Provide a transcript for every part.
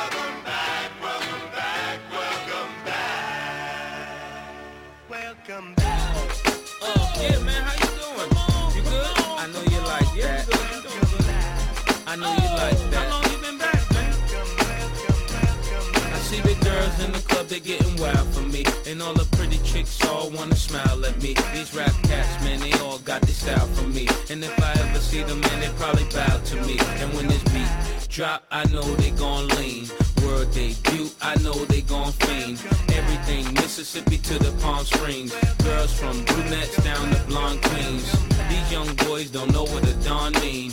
Welcome back, welcome back, welcome back. Welcome back. Oh, yeah, man, how you doing? You good? I know you like that. I know you like oh, that. How long you been back, man? I see the girls in the club, they getting wild for me. And all the pretty chicks all wanna smile at me. These rap cats, man, they all got this style from me. And if I ever see them, man, they probably bow to me. And when this beat drop, I know they gon' lean. World debut, I know they gon' fiend. Everything Mississippi to the Palm Springs. Girls from brunettes down to blonde queens. These young boys don't know what a dawn mean.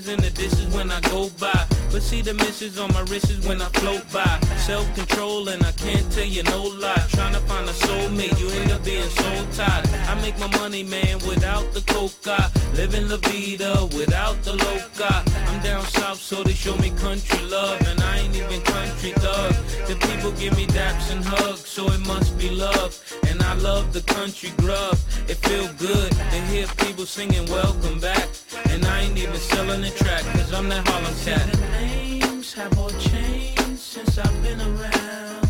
The and the dishes when I go by. But see the misses on my wrists when I float by. Self-control and I can't tell you no lie. Trying to find a soulmate, you end up being so tired. I make my money, man, without the coca. Living la vida without the loca. I'm down south, so they show me country love. And I ain't even country thug. The people give me daps and hugs, so it must be love. And I love the country grub. It feel good to hear people singing welcome back. And I ain't even selling the track, cause I'm that Harlem cat. The names have all changed since I've been around.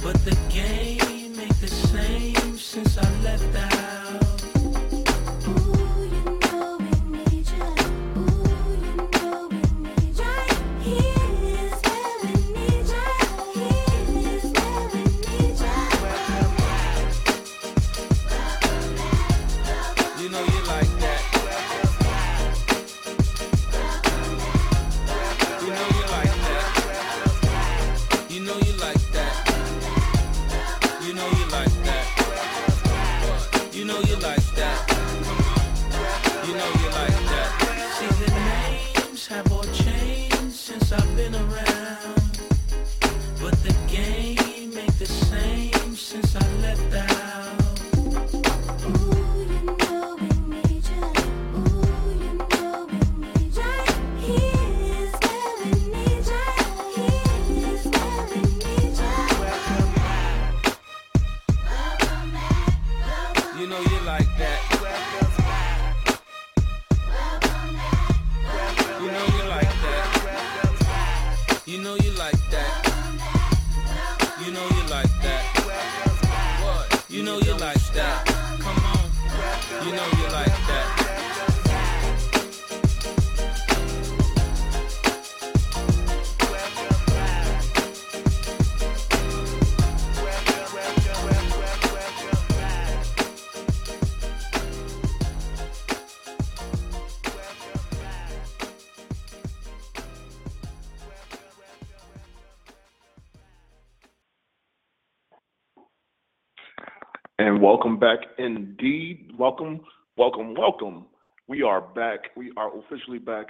But the game ain't the same since I left out. Since I welcome back indeed. Welcome, welcome, welcome. We are back. We are officially back.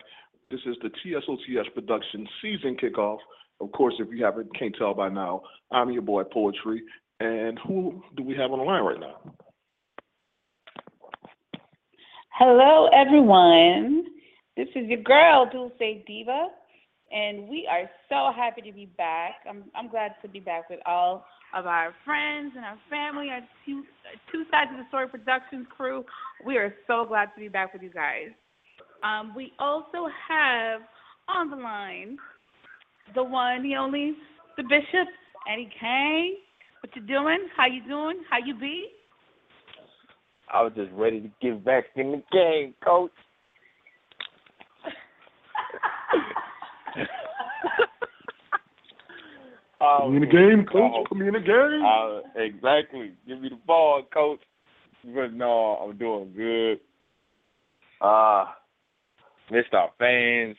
This is the TSOTS production season kickoff. Of course, if you haven't can't tell by now, I'm your boy Poetry. And who do we have on the line right now? Hello, everyone. This is your girl, Dulce Diva, and we are so happy to be back. I'm I'm glad to be back with all of our friends and our family, our two two sides of the story productions crew. We are so glad to be back with you guys. Um, we also have on the line the one, the only, the Bishop, Eddie Kane. What you doing? How you doing? How you be? I was just ready to get back in the game, coach. Me in the game, coach. oh, Put me in the game. uh, exactly. Give me the ball, coach. But no, I'm doing good. Uh, missed our fans.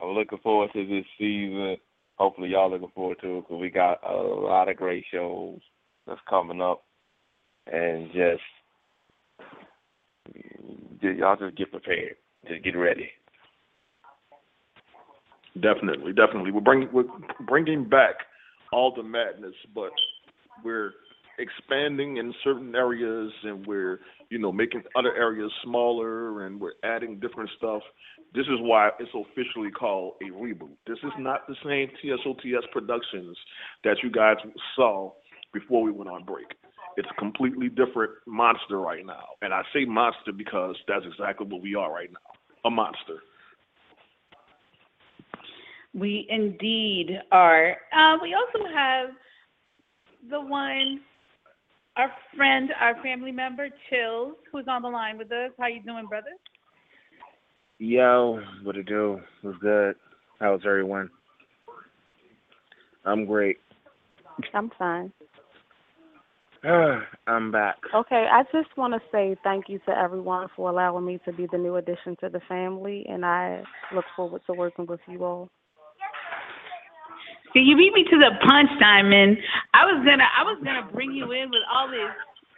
I'm looking forward to this season. Hopefully, y'all looking forward to it because we got a lot of great shows that's coming up, and just just- y'all just get prepared. Just get ready. Definitely, definitely. We're bringing we're bringing back all the madness, but we're expanding in certain areas, and we're you know making other areas smaller, and we're adding different stuff. This is why it's officially called a reboot. This is not the same TSOTS Productions that you guys saw before we went on break. It's a completely different monster right now, and I say monster because that's exactly what we are right now, a monster. We indeed are. Uh, we also have the one, our friend, our family member, Chills, who's on the line with us. How you doing, brother? Yo, what it do? What's good? How's everyone? I'm great. I'm fine. I'm back. Okay, I just want to say thank you to everyone for allowing me to be the new addition to the family, and I look forward to working with you all. See, you beat me to the punch, Diamond. I was gonna, I was gonna bring you in with all this,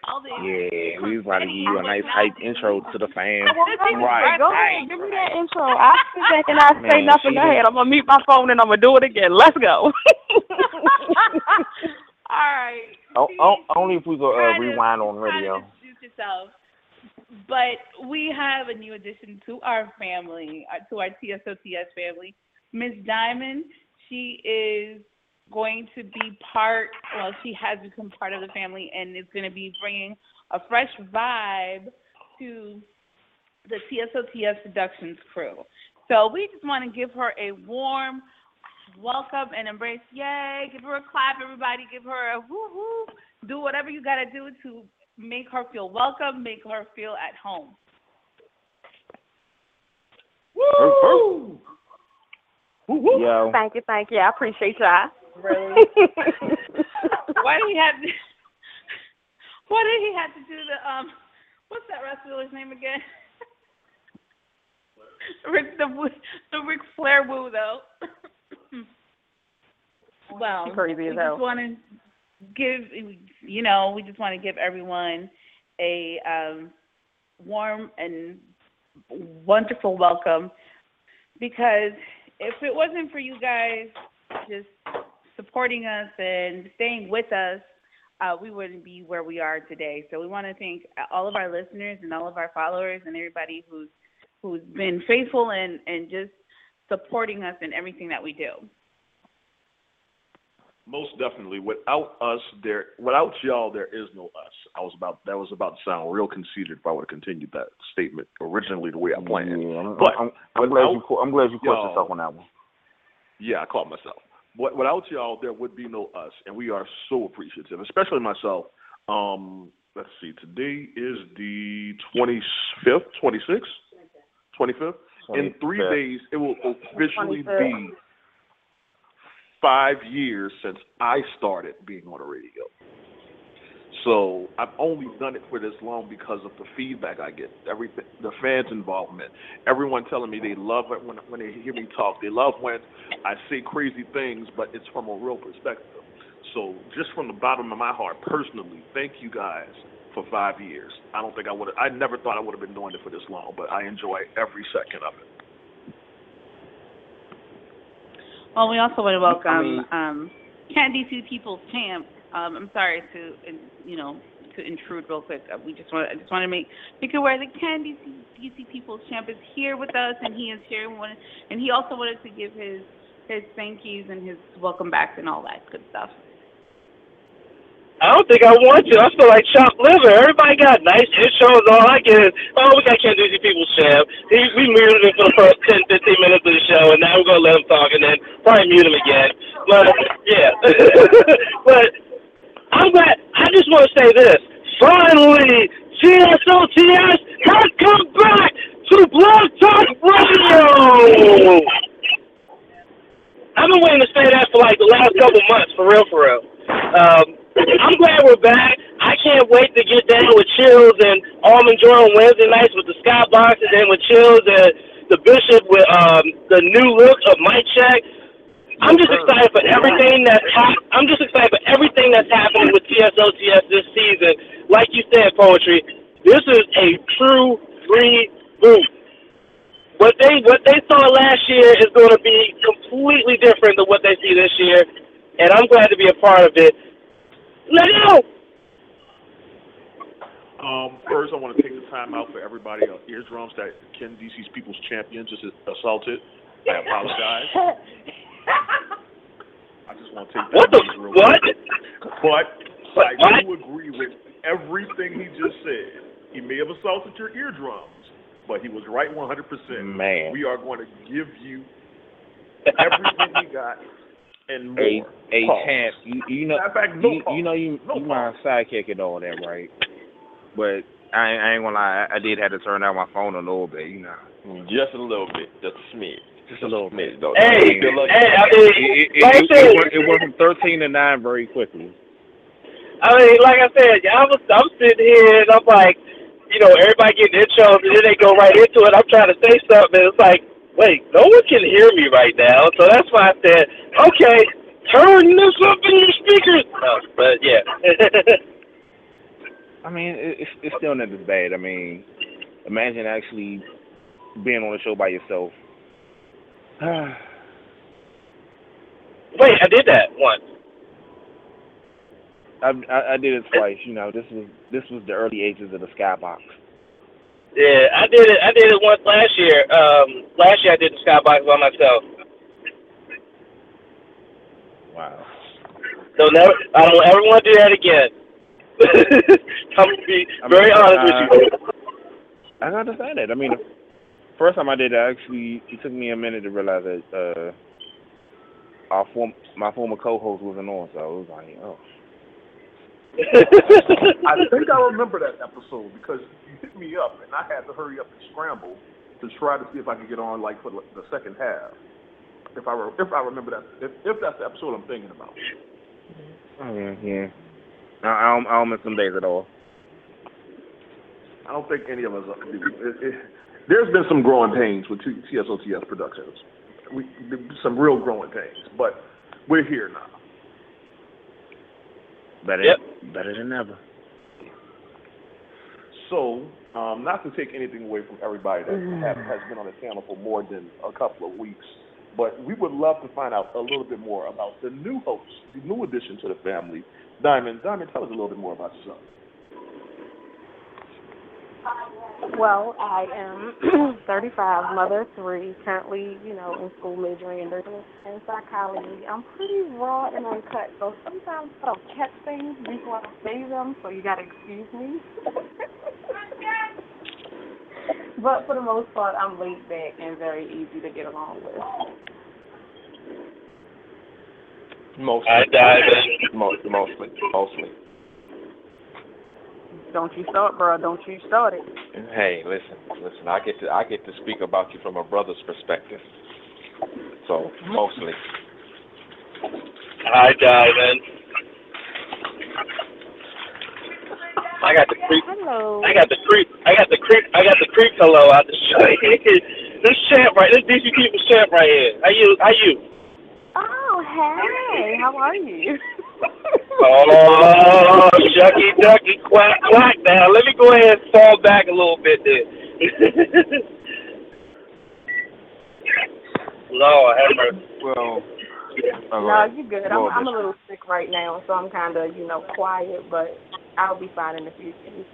all this. Yeah, we was about to give you a nice hype intro to the fans. Right, go ahead, give me that intro. I sit back and I say Man, nothing. she Go ahead. I'm gonna mute my phone and I'm gonna do it again. Let's go. all right. Oh, oh, only if we go uh, try to- rewind on try to radio. yourself. But we have a new addition to our family, uh, to our TSOTS family. Miss Diamond, she is going to be part, well, she has become part of the family and is going to be bringing a fresh vibe to the TSOTS Productions crew. So we just want to give her a warm welcome and embrace. Yay! Give her a clap, everybody. Give her a whoo whoo. Do whatever you got to do to make her feel welcome, make her feel at home. Woo! Woo, woo. Yo, thank you, thank you. I appreciate y'all. Really? Why did he have to? Why did he have to do the um? What's that wrestler's name again? Rick the Woo- the Ric Flair woo though. well, She crazy we as hell. just want to give you know we just want to give everyone a um, warm and wonderful welcome because if it wasn't for you guys just supporting us and staying with us, uh, we wouldn't be where we are today. So we want to thank all of our listeners and all of our followers and everybody who's who's been faithful and and just supporting us in everything that we do. Most definitely. Without us, there. Without y'all, there is no us. I was about. That was about to sound real conceited if I would have continued that statement originally the way I planned. yeah, I'm, But I'm, I'm glad you without cau- I'm glad you caught yourself on that one. Yeah, I caught myself. But without y'all, there would be no us, and we are so appreciative, especially myself. Um, let's see. Today is the twenty fifth, twenty sixth, twenty fifth. In three days, it will officially 25th. be five years since I started being on the radio. So I've only done it for this long because of the feedback I get, everything, the fans' involvement, everyone telling me they love it when when they hear me talk. They love when I say crazy things, but it's from a real perspective. So just from the bottom of my heart, personally, thank you guys for five years. I don't think I would. I never thought I would have been doing it for this long, but I enjoy every second of it. Well, we also want to welcome um, Can't DC People's Champ. Um, I'm sorry to, you know, to intrude real quick. Uh, we just want, I just want to make make aware that Can't DC, People's Champ is here with us, and he is here. And, wanted, and he also wanted to give his his thank yous and his welcome backs and all that good stuff. I don't think I want to. I feel like chopped liver. Everybody got nice intros. All I get is, oh, we got Can't Do People's Champ. He, we muted him for the first 10, 15 minutes of the show, and now we're going to let him talk and then probably mute him again. But, yeah. but I'm glad. I just want to say this. Finally, TSOTS has come back to Blog Talk Radio. I've been waiting to say that for like the last couple months, for real, for real. Um, I'm glad we're back. I can't wait to get down with Chills and Almond Joy on Wednesday nights with the Skybox and with Chills and the Bishop with um, the new look of Mic Check. I'm just excited for everything that's hap- I'm just excited for everything that's happening with TSOTS this season. Like you said, poetry. This is a true reboot. What they what they saw last year is going to be completely different than what they see this year, and I'm glad to be a part of it. Let it go. Um, first, I want to take the time out for everybody on eardrums that Ken DC's People's Champion just assaulted. I apologize. I just want to take that What the real what? But I What? do agree with everything he just said. He may have assaulted your eardrums, but he was right 100%. Man. We are going to give you everything we got and more. Hey, hey, Pause. champ, you you know Matter of fact, no you, pause. you know you No you my sidekick and all that, right? But I ain't, I ain't gonna lie, I, I did have to turn down my phone a little bit, you know. Mm, just a little bit, just a smidge. Just a little bit. though. Hey, Good luck. hey, I It, mean, it, it, like I it, said, it, went, it went from thirteen to nine very quickly. I mean, like I said, I was I'm sitting here and I'm like, you know, everybody getting intros and then they go right into it. I'm trying to say something and it's like, wait, no one can hear me right now. So that's why I said, okay, turn this up in your speakers. No, but yeah. I mean, it's it's still not as bad. I mean, imagine actually being on a show by yourself. wait, I did that once. I, I I did it twice. You know, this was this was the early ages of the skybox. Yeah, I did it. I did it once last year. Um, last year I did the skybox by myself. Wow. So never, I don't ever want to do that again. I'm gonna be I mean, very honest uh, with you. I can understand that. I mean, the first time I did it, actually, it took me a minute to realize that uh, our form, my former co-host wasn't on, so it was like, oh. I think I remember that episode because you hit me up and I had to hurry up and scramble to try to see if I could get on like for the the second half. If I re- if I remember that if if that's the episode I'm thinking about. Oh, yeah, yeah. I, I don't, I don't miss some days at all. I don't think any of us uh, do. It, it, there's been some growing pains with T- TSOTS Productions. We some real growing pains, but we're here now. Better, Yep. better than ever. So, um, not to take anything away from everybody that have, has been on the channel for more than a couple of weeks, but we would love to find out a little bit more about the new host, the new addition to the family, Diamond. Diamond, tell us a little bit more about yourself. Well, I am 35, mother of three, currently, you know, in school majoring in nursing and psychology. I'm pretty raw and uncut, so sometimes I'll catch things before I say them, so you gotta excuse me. but for the most part, I'm laid back and very easy to get along with. Mostly. I dive in. Most, mostly. Mostly. Don't you start, bro. Don't you start it. Hey, listen, listen. I get to I get to speak about you from a brother's perspective. So mostly. I dive in. I got the creep. Hello. I got the creep. I got the creep. I got the creep hello out the show. this champ right. This DC people's champ right here. How you? How you? Oh, hey. How are you? Oh, shucky ducky quack quack. Now let me go ahead and fall back a little bit there. Lord have mercy. Well, no, ahead. you good. I'm, I'm a little sick right now, so I'm kind of, you know, quiet, but I'll be fine in a few days.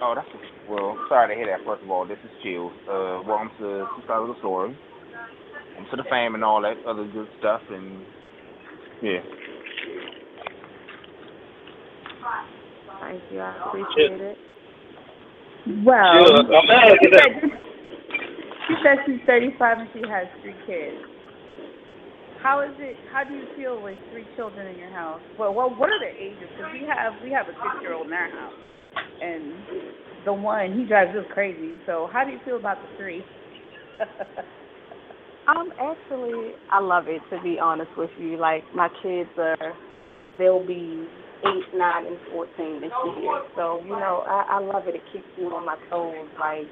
Oh, that's well. Sorry to hear that. First of all, this is Chill. Uh, welcome to Two Sides of the Story, and to the fame and all that other good stuff. And yeah, Thank you. I appreciate it. Well, Sure, I'm mad at she said, she said she's 35 and she has three kids. How is it? How do you feel with three children in your house? Well, well, what are their ages? Because we have we have a six-year-old in our house, and the one he drives us crazy. So, how do you feel about the three? Um, actually, I love it to be honest with you. Like my kids are, they'll be eight, nine, and fourteen this year. So you know, I, I love it. It keeps me on my toes. Like,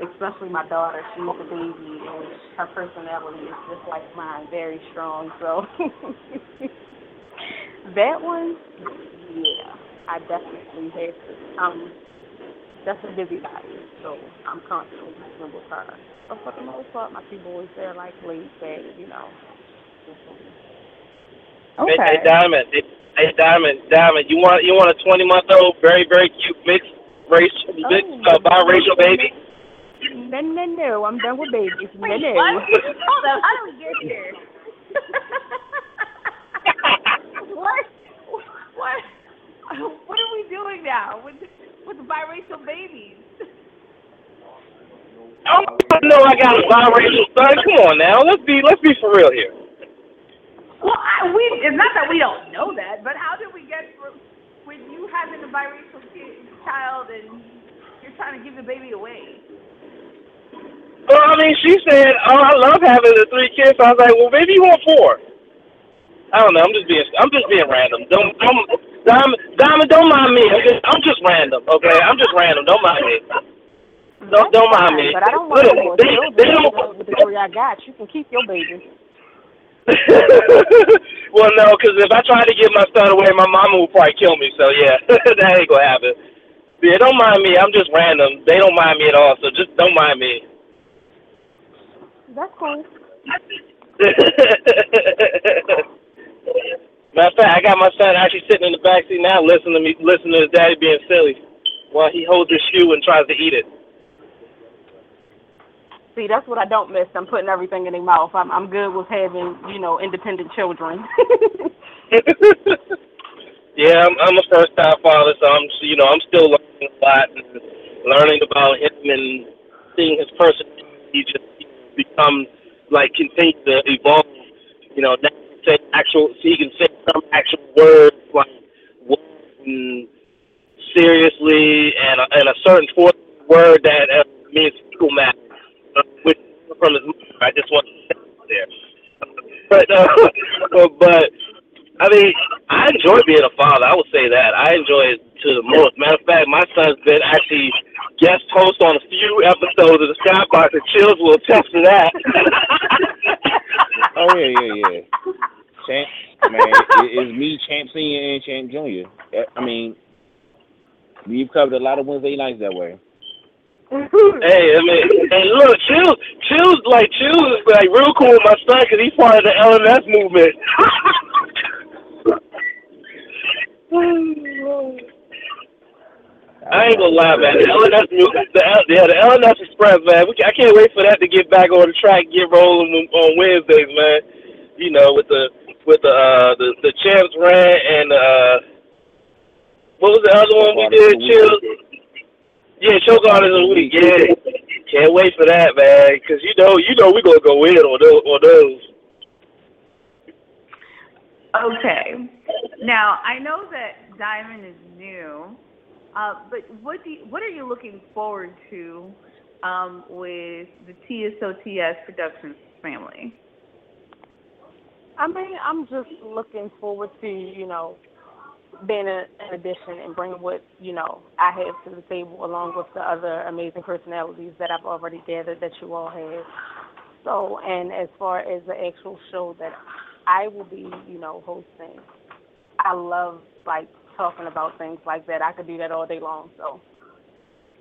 especially my daughter. She's a baby, and her personality is just like mine, very strong. So that one, yeah, I definitely have to. Um, that's a busy guy, so I'm constantly dealing with her. But for the most part, my two boys, they're like laid back, you know. Hey, hey, Diamond, hey, hey, Diamond, Diamond, you want you want a twenty month old, very very cute mixed race, mixed, uh, biracial baby? No, no, no, I'm done with babies. No, Wait, no. what? Hold on, how do we get here? what? What? What are we doing now with with biracial babies? Oh no, I got a biracial son. Come on now, let's be let's be for real here. Well, I, we it's not that we don't know that, but how did we get from with you having a biracial kid, child and you're trying to give the baby away? Well, I mean, she said, "Oh, I love having the three kids." I was like, "Well, maybe you want four. I don't know. I'm just being I'm just being random. Don't don't Diamond Diamond don't mind me. I'm just I'm just random. Okay, I'm just random. Don't mind me. Don't don't mind me. But I don't want Look, any more they- children. they don't- with the three I got, you can keep your baby. well, no, because if I try to give my son away, my mama will probably kill me. So yeah, that ain't gonna happen. Yeah, don't mind me. I'm just random. They don't mind me at all. So just don't mind me. That's cool. Matter of fact, I got my son actually sitting in the back seat now, listening to me, listening to his daddy being silly, while he holds his shoe and tries to eat it. See, that's what I don't miss. I'm putting everything in their mouth. I'm I'm good with having, you know, independent children. yeah, I'm, I'm a first time father, so I'm you know I'm still learning a lot, and learning about him and seeing his personality just become like continue to evolve. You know, now say actual, so he can say some actual words like words and seriously, and a, and a certain fourth word that uh, means equal matter, uh, which from his mother. I just want to there. But uh, but I mean, I enjoy being a father. I would say that I enjoy it to the most. Matter of fact, my son's been actually guest host on a few episodes of the Skybox, and Chills will attest to that. oh yeah, yeah, yeah. Champ, man, it, it's me, Champ Senior and Champ Junior. I mean, we've covered a lot of Wednesday nights that way. Hey, I mean, and look, Chills, Chills, like Chills is like real cool with my son because he's part of the LMS movement. I ain't gonna lie, man. The LNS, the yeah, the LNS Express, man. We, I can't wait for that to get back on the track, get rolling on Wednesdays, man. You know, with the with the uh the the champs rant and uh what was the other one we did? Chill. Yeah, choke artists of the week. Yeah, can't wait for that, man. Because you know, you know, we gonna go in on those. On those. Okay. Now I know that Diamond is new, uh, but what do you, what are you looking forward to um, with the TSOTS Productions family? I mean, I'm just looking forward to, you know, being a, an addition and bringing what, you know, I have to the table along with the other amazing personalities that I've already gathered that you all have. So, and as far as the actual show that I will be, you know, hosting, I love, like, talking about things like that. I could do that all day long. So,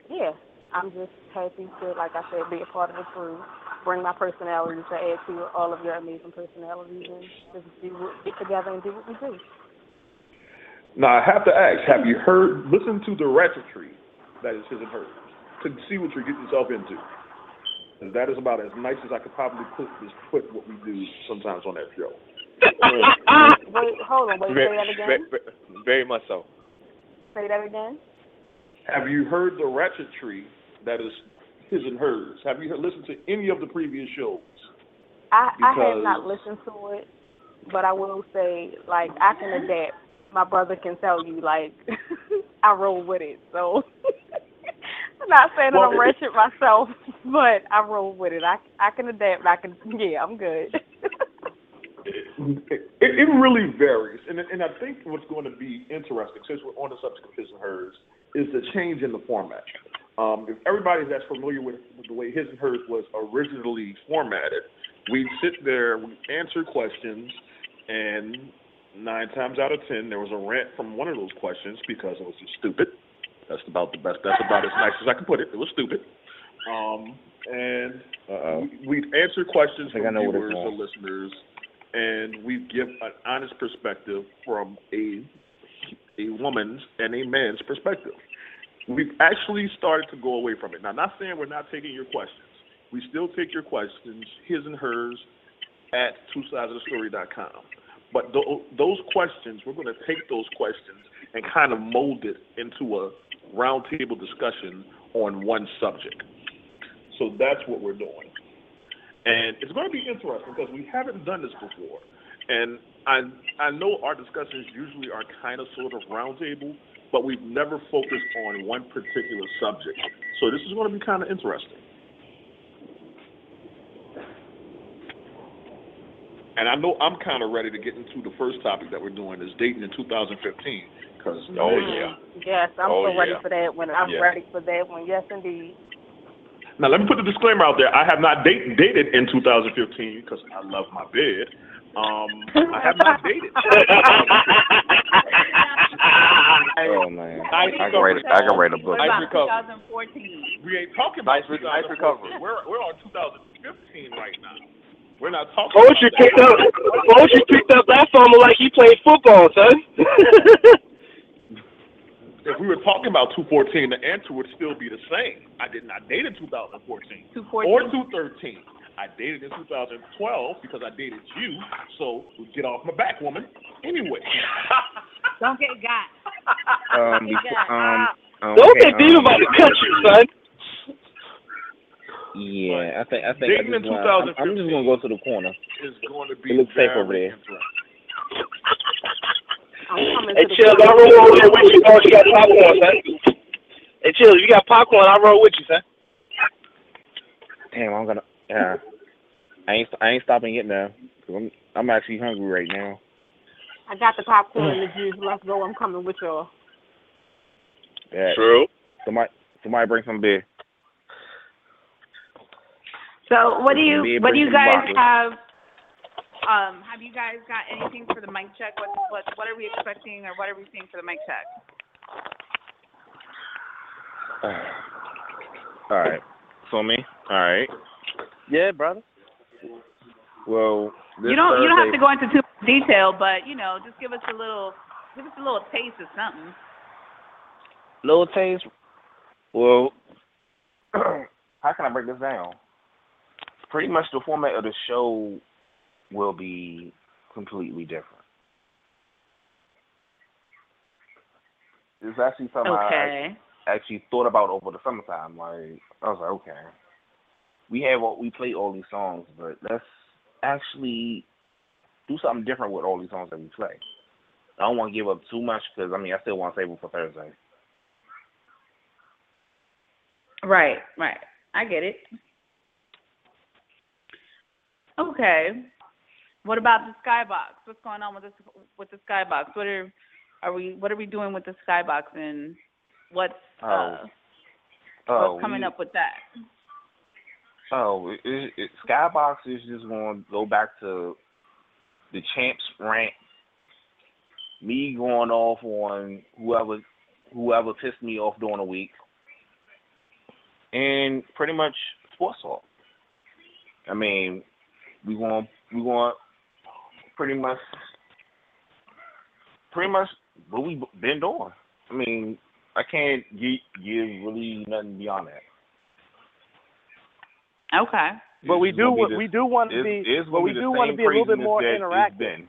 yeah, I'm just happy to, like I said, be a part of the crew, bring my personality to add to all of your amazing personalities, and just do get together and do what we do. Now I have to ask: Have hmm. you heard, listened to the ratchetry that is his and hers to see what you're getting yourself into? And that is about as nice as I could probably put just put what we do sometimes on that show. Wait, hold on, wait, say very, that again. very, very much so. Say that again. Have you heard the ratchetry that is his and hers? Have you heard, listened to any of the previous shows? I I have not listened to it, but I will say, like, I can adapt. My brother can tell you, like, I roll with it. So I'm not saying that I'm it- wretched myself, but I roll with it. I I can adapt. I can. Yeah, I'm good. It, it really varies, and and I think what's going to be interesting, since we're on the subject of his and hers, is the change in the format. Um, if everybody that's familiar with, with the way his and hers was originally formatted, we'd sit there, we'd answer questions, and nine times out of ten there was a rant from one of those questions because it was just stupid. That's about the best. That's about as nice as I can put it. It was stupid. Um, and Uh-oh. we- we'd answer questions from I know what it's viewers or listeners, and we give an honest perspective from a a woman's and a man's perspective. We've actually started to go away from it. Now, not saying we're not taking your questions. We still take your questions, his and hers, at twosidesofthestory.com. But th- those questions, we're going to take those questions and kind of mold it into a roundtable discussion on one subject. So that's what we're doing. And it's going to be interesting because we haven't done this before. And I I know our discussions usually are kind of sort of roundtable, but we've never focused on one particular subject. So this is going to be kind of interesting. And I know I'm kind of ready to get into the first topic that we're doing is dating in 2015 because Oh yeah. Yes, I'm Oh, so ready yeah. for that one. I'm Yeah. ready for that one. Yes, indeed. Now, let me put the disclaimer out there. I have not date, dated in 2015 because I love my bed. Um, I have not dated. Oh man, I I can write. A, I can write a book. What Nice about recovery. 2014? We ain't talking about Nice re- nice 2014. recovery. We're we're on 2015 right now. We're not talking. Poetry about picked that. up. Poetry picked up that fumble like he played football, son. If we were talking about 214, the answer would still be the same. I did not date in 2014 214. or 213. I dated in 2012 because I dated you. So get off my back, woman. Anyway. Don't get got. Um, You before, got- um, um, Don't get deep um, about the country, son. Yeah, I think I think I Dating in just wanna, I'm, I'm just gonna go to the corner. is going to be It looks safe over there. interesting. I'm coming Hey, to the Chills, I roll over there with you, dog. You got popcorn, son. Hey, Chills, if you got popcorn, I roll with you, son. Damn, I'm gonna. Yeah, I ain't I ain't stopping getting now. i I'm I'm actually hungry right now. I got the popcorn and the juice. Let's go. I'm coming with y'all. Yeah. True. Somebody somebody bring some beer. So what do you what do you guys have? Um, have you guys got anything for the mic check? What what what are we expecting or what are we seeing for the mic check? All right. So me. All right. Yeah, brother. Well, this you don't you don't have to go into too much detail, but you know, just give us a little give us a little taste of something. Little taste. Well, how can I break this down? Pretty much the format of the show will be completely different. It's actually something I actually thought about over the summertime. Like I was like, okay, we have all we play all these songs, but let's actually do something different with all these songs that we play. I don't want to give up too much because I mean I still want to save them for Thursday. Right, right. I get it. Okay. What about the skybox? What's going on with this with the skybox? What are are we what are we doing with the skybox and what's uh Oh, what's coming we- up with that? Oh, it, it, Skybox is just going to go back to the champs rant. Me going off on whoever whoever pissed me off during the week, and pretty much sports talk. I mean, we want we want pretty much pretty much what we've been doing. I mean, I can't give, give really nothing beyond that. Okay. But we do gonna be wa- the- we do want to be it's but we do want to be a little bit more interactive.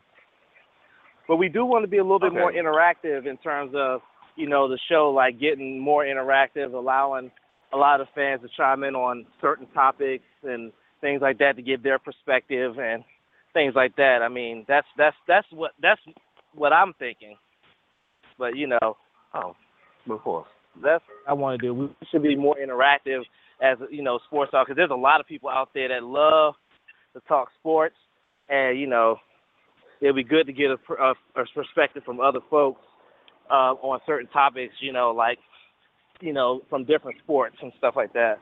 But we do want to be a little bit more interactive in terms of, you know, the show like getting more interactive, allowing a lot of fans to chime in on certain topics and things like that to give their perspective and things like that. I mean, that's that's that's what that's what I'm thinking. But you know, oh, of course, that's what I want to do. We should be more interactive as you know, sports talk because there's a lot of people out there that love to talk sports, and you know, it'd be good to get a, a, a perspective from other folks uh, on certain topics. You know, like you know, from different sports and stuff like that.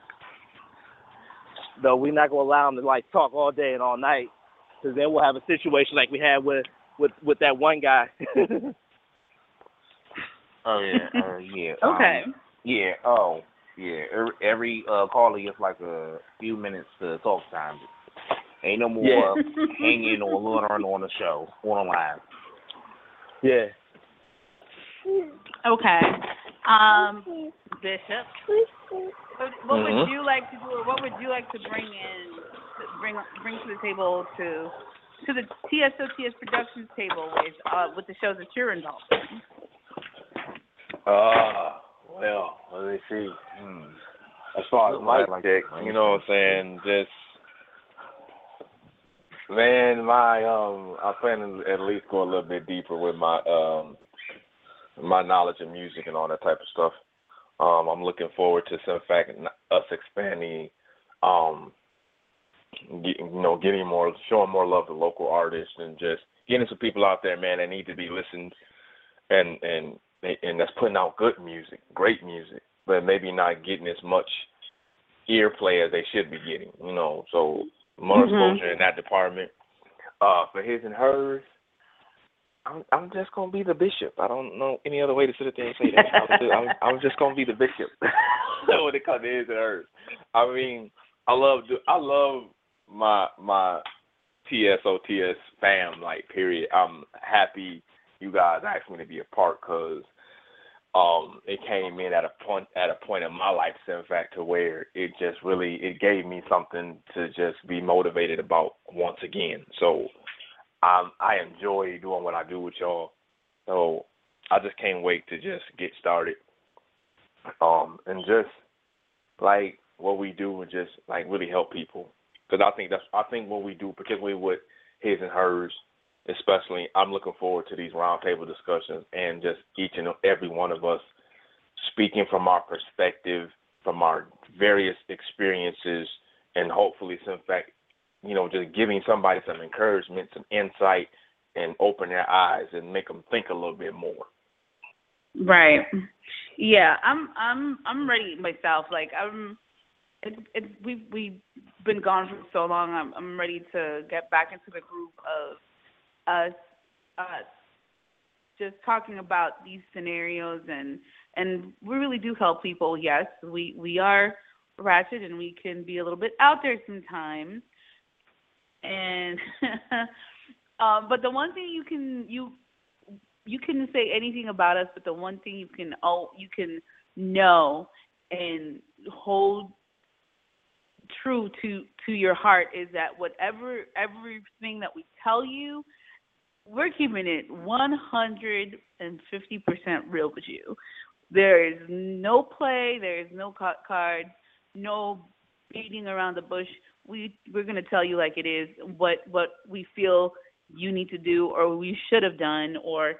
Though we're not gonna allow them to like talk all day and all night, because then we'll have a situation like we had with with with that one guy. Oh yeah, uh, yeah. Okay. Um, yeah. Oh yeah. Every, every uh, caller gets like a few minutes to talk time. Ain't no more Yeah. hanging or luring on the show on the line. yeah. Okay. Um, Bishop, what, what would Mhm. you like to do, or what would you like to bring in, to bring bring to the table to to the TSOTS Productions table with uh with the shows that you're involved in? Uh, well, let me see. Hmm. As far as Like- mic like- check, like- you know what I'm saying? Just man, my um, I plan to at least go a little bit deeper with my um, my knowledge of music and all that type of stuff. Um, I'm looking forward to some fact us expanding, um, get, you know, getting more, showing more love to local artists and just getting some people out there, man, that need to be listened and and and that's putting out good music, great music, but maybe not getting as much earplay as they should be getting. You know, so more Mhm. exposure in that department. Uh, for his and hers, I'm I'm just gonna be the bishop. I don't know any other way to sit there and say that. I'm just, I'm, I'm just gonna be the bishop when it comes to his and hers. I mean, I love I love my my TSOTS fam. Like, period. I'm happy you guys asked me to be a part because um it came in at a point at a point in my life in fact to where it just really it gave me something to just be motivated about once again so um i enjoy doing what i do with y'all. So i just can't wait to just get started. Um and just like what we do and just like really help people. Because i think that's i think what we do particularly with his and hers especially I'm looking forward to these roundtable discussions and just each and every one of us speaking from our perspective, from our various experiences, and hopefully some fact, you know, just giving somebody some encouragement, some insight, and open their eyes and make them think a little bit more. Right. Yeah, I'm I'm I'm ready myself. Like I'm it, it we've we've been gone for so long. I'm I'm ready to get back into the group of us uh just talking about these scenarios and and we really do help people. Yes, we we are ratchet and we can be a little bit out there sometimes. And um but the one thing you can you you can say anything about us, but the one thing you can oh you can know and hold true to to your heart is that whatever everything that we tell you, we're keeping it one hundred and fifty percent real with you. There is no play, there is no cut cards, no beating around the bush. We we're gonna tell you like it is what what we feel you need to do or we should have done or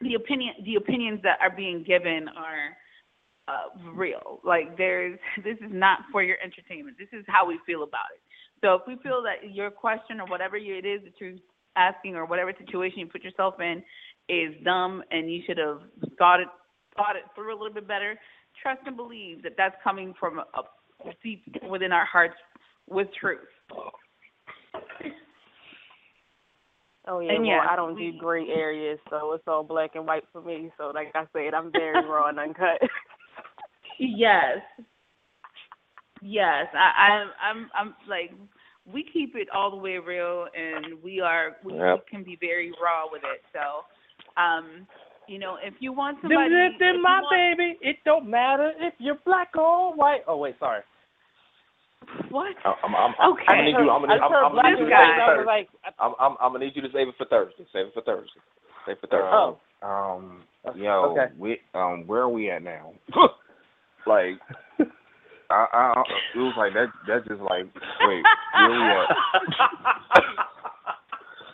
the opinion the opinions that are being given are uh, real. Like there's this is not for your entertainment. This is how we feel about it. So if we feel that your question or whatever it is that you're asking or whatever situation you put yourself in is dumb and you should have thought it thought it through a little bit better, trust and believe that that's coming from a deep within our hearts with truth. Oh yeah, And well, yeah, I don't do gray areas, so it's all black and white for me. So like I said, I'm very raw and uncut. Yes. Yes, I, I'm. I'm. I'm like we keep it all the way real, and we are. We, Yep. we can be very raw with it. So, um, you know, if you want Then, somebody, then, then my want, baby, it don't matter if you're black or white. Oh wait, sorry. What? I'm, I'm, I'm, Okay. I'm gonna need you. I'm gonna, I I'm, I'm gonna need you to save it I for was Thursday. like, I'm, I'm, I'm gonna need you to save it for Thursday. Save it for Thursday. Save it for Thursday. Oh. Um, yo, Okay. we, um, where are we at now? like, I, I, it was like that. That just like, wait, where we at?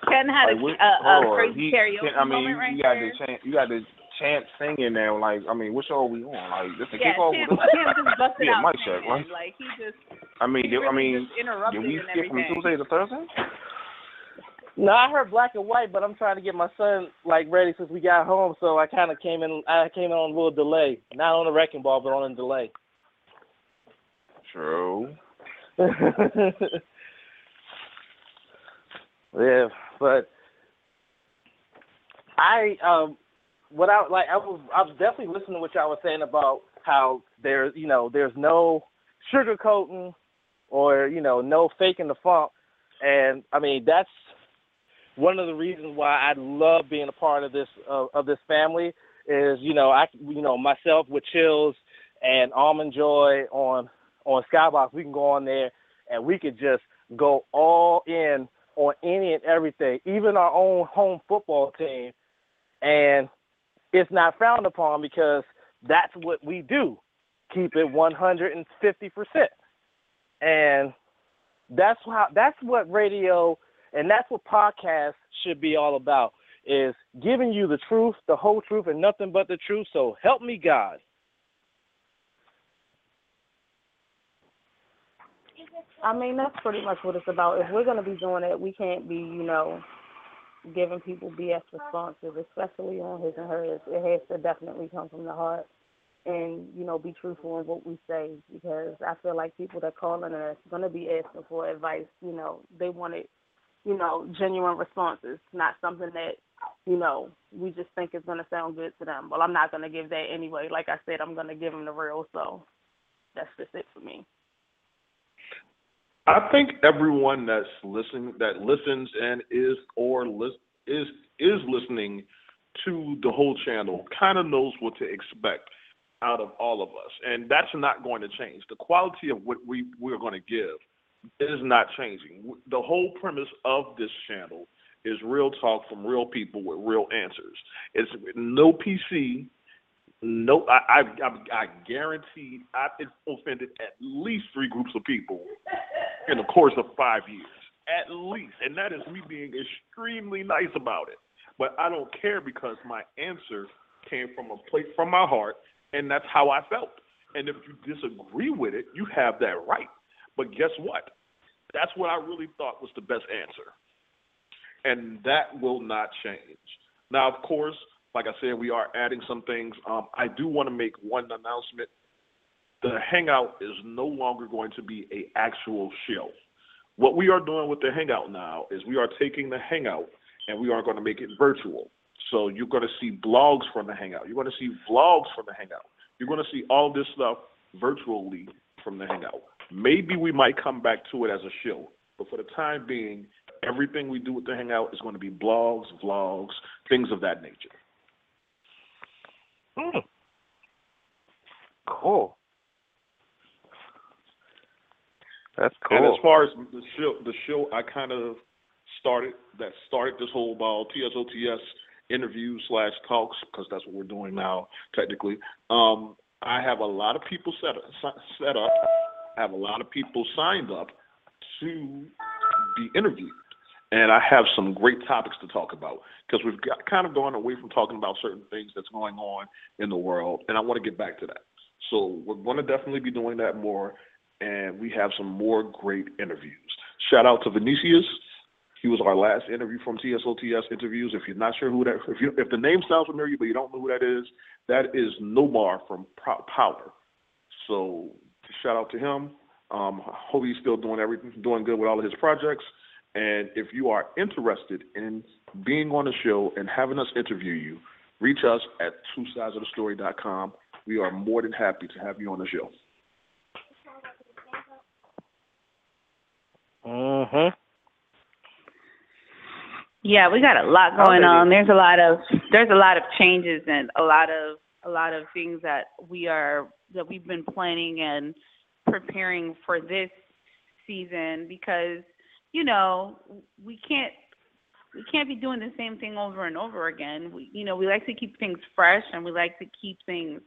Ken had Like, a, what- a, a on. crazy He- karaoke I mean, moment you, right you got the chant, you got the chant singing now. Like, I mean, what show are we on? Like, this the yeah, kickoff? Cam, This- just busted yeah, out mic check. Like, Like he just, I mean, he did, I mean, just did we skip from. Tuesday to Thursday? No, I heard black and white, but I'm trying to get my son like ready since we got home. So I kind of came in. I came in on a little delay, not on a wrecking ball, but on a delay. True. yeah, but I um, what I like, I was I was definitely listening to what y'all was saying about how there's you know there's no sugarcoating or you know no faking the funk, and I mean that's one of the reasons why I love being a part of this of this family is you know I you know myself with Chills and Almond Joy on on Skybox. We can go on there and we could just go all in on any and everything even our own home football team. And it's not frowned upon because that's what we do. Keep it 150 percent and that's how that's what radio and that's what podcasts should be all about is giving you the truth the whole truth and nothing but the truth so help me god I mean, that's pretty much what it's about. If we're going to be doing it, we can't be, you know, giving people BS responses, especially on his and hers. It has to definitely come from the heart and, you know, be truthful in what we say because I feel like people that call in are going to be asking for advice. You know, they want it, you know, genuine responses, not something that, you know, we just think is to sound good to them. Well, I'm not to give that anyway. Like I said, I'm to give them the real, so that's just it for me. I think everyone that's listening, that listens and is or lis- is is listening to the whole channel, kind of knows what to expect out of all of us, and that's not going to change. The quality of what we we're going to give is not changing. The whole premise of this channel is real talk from real people with real answers. It's no PC, no. I I I, I guarantee I've offended at least three groups of people in the course of five years, at least, and that is me being extremely nice about it. But I don't care because my answer came from a place from my heart, and that's how I felt. And if you disagree with it, you have that right. But guess what? That's what I really thought was the best answer, and that will not change. Now, of course, like I said, we are adding some things. Um, I do want to make one announcement the hangout is no longer going to be a actual show. What we are doing with the hangout now is we are taking the hangout and we are going to make it virtual. So you're going to see blogs from the hangout. You're going to see vlogs from the hangout. You're going to see all this stuff virtually from the hangout. Maybe we might come back to it as a show, but for the time being, everything we do with the hangout is going to be blogs, vlogs, things of that nature. Hmm. cool that's cool And as far as the show, the show I kind of started that started this whole ball TSOTS interviews slash talks because that's what we're doing now technically. Um, I have a lot of people set up, set up. I have a lot of people signed up to be interviewed, and I have some great topics to talk about because we've got kind of gone away from talking about certain things that's going on in the world, and I want to get back to that. So we're going to definitely be doing that more and we have some more great interviews. Shout out to Vinicius. He was our last interview from TSOTS interviews. If you're not sure who that, if you if the name sounds familiar but you don't know who that is, that is Nomar from Power. So shout out to him. Um, hope he's still doing everything, doing good with all of his projects. And if you are interested in being on the show and having us interview you, reach us at two sides of the story.com. We are more than happy to have you on the show. Mhm. Yeah, we got a lot going many- on. There's a lot of there's a lot of changes and a lot of a lot of things that we are that we've been planning and preparing for this season because you know we can't we can't be doing the same thing over and over again. We, you know, we like to keep things fresh and we like to keep things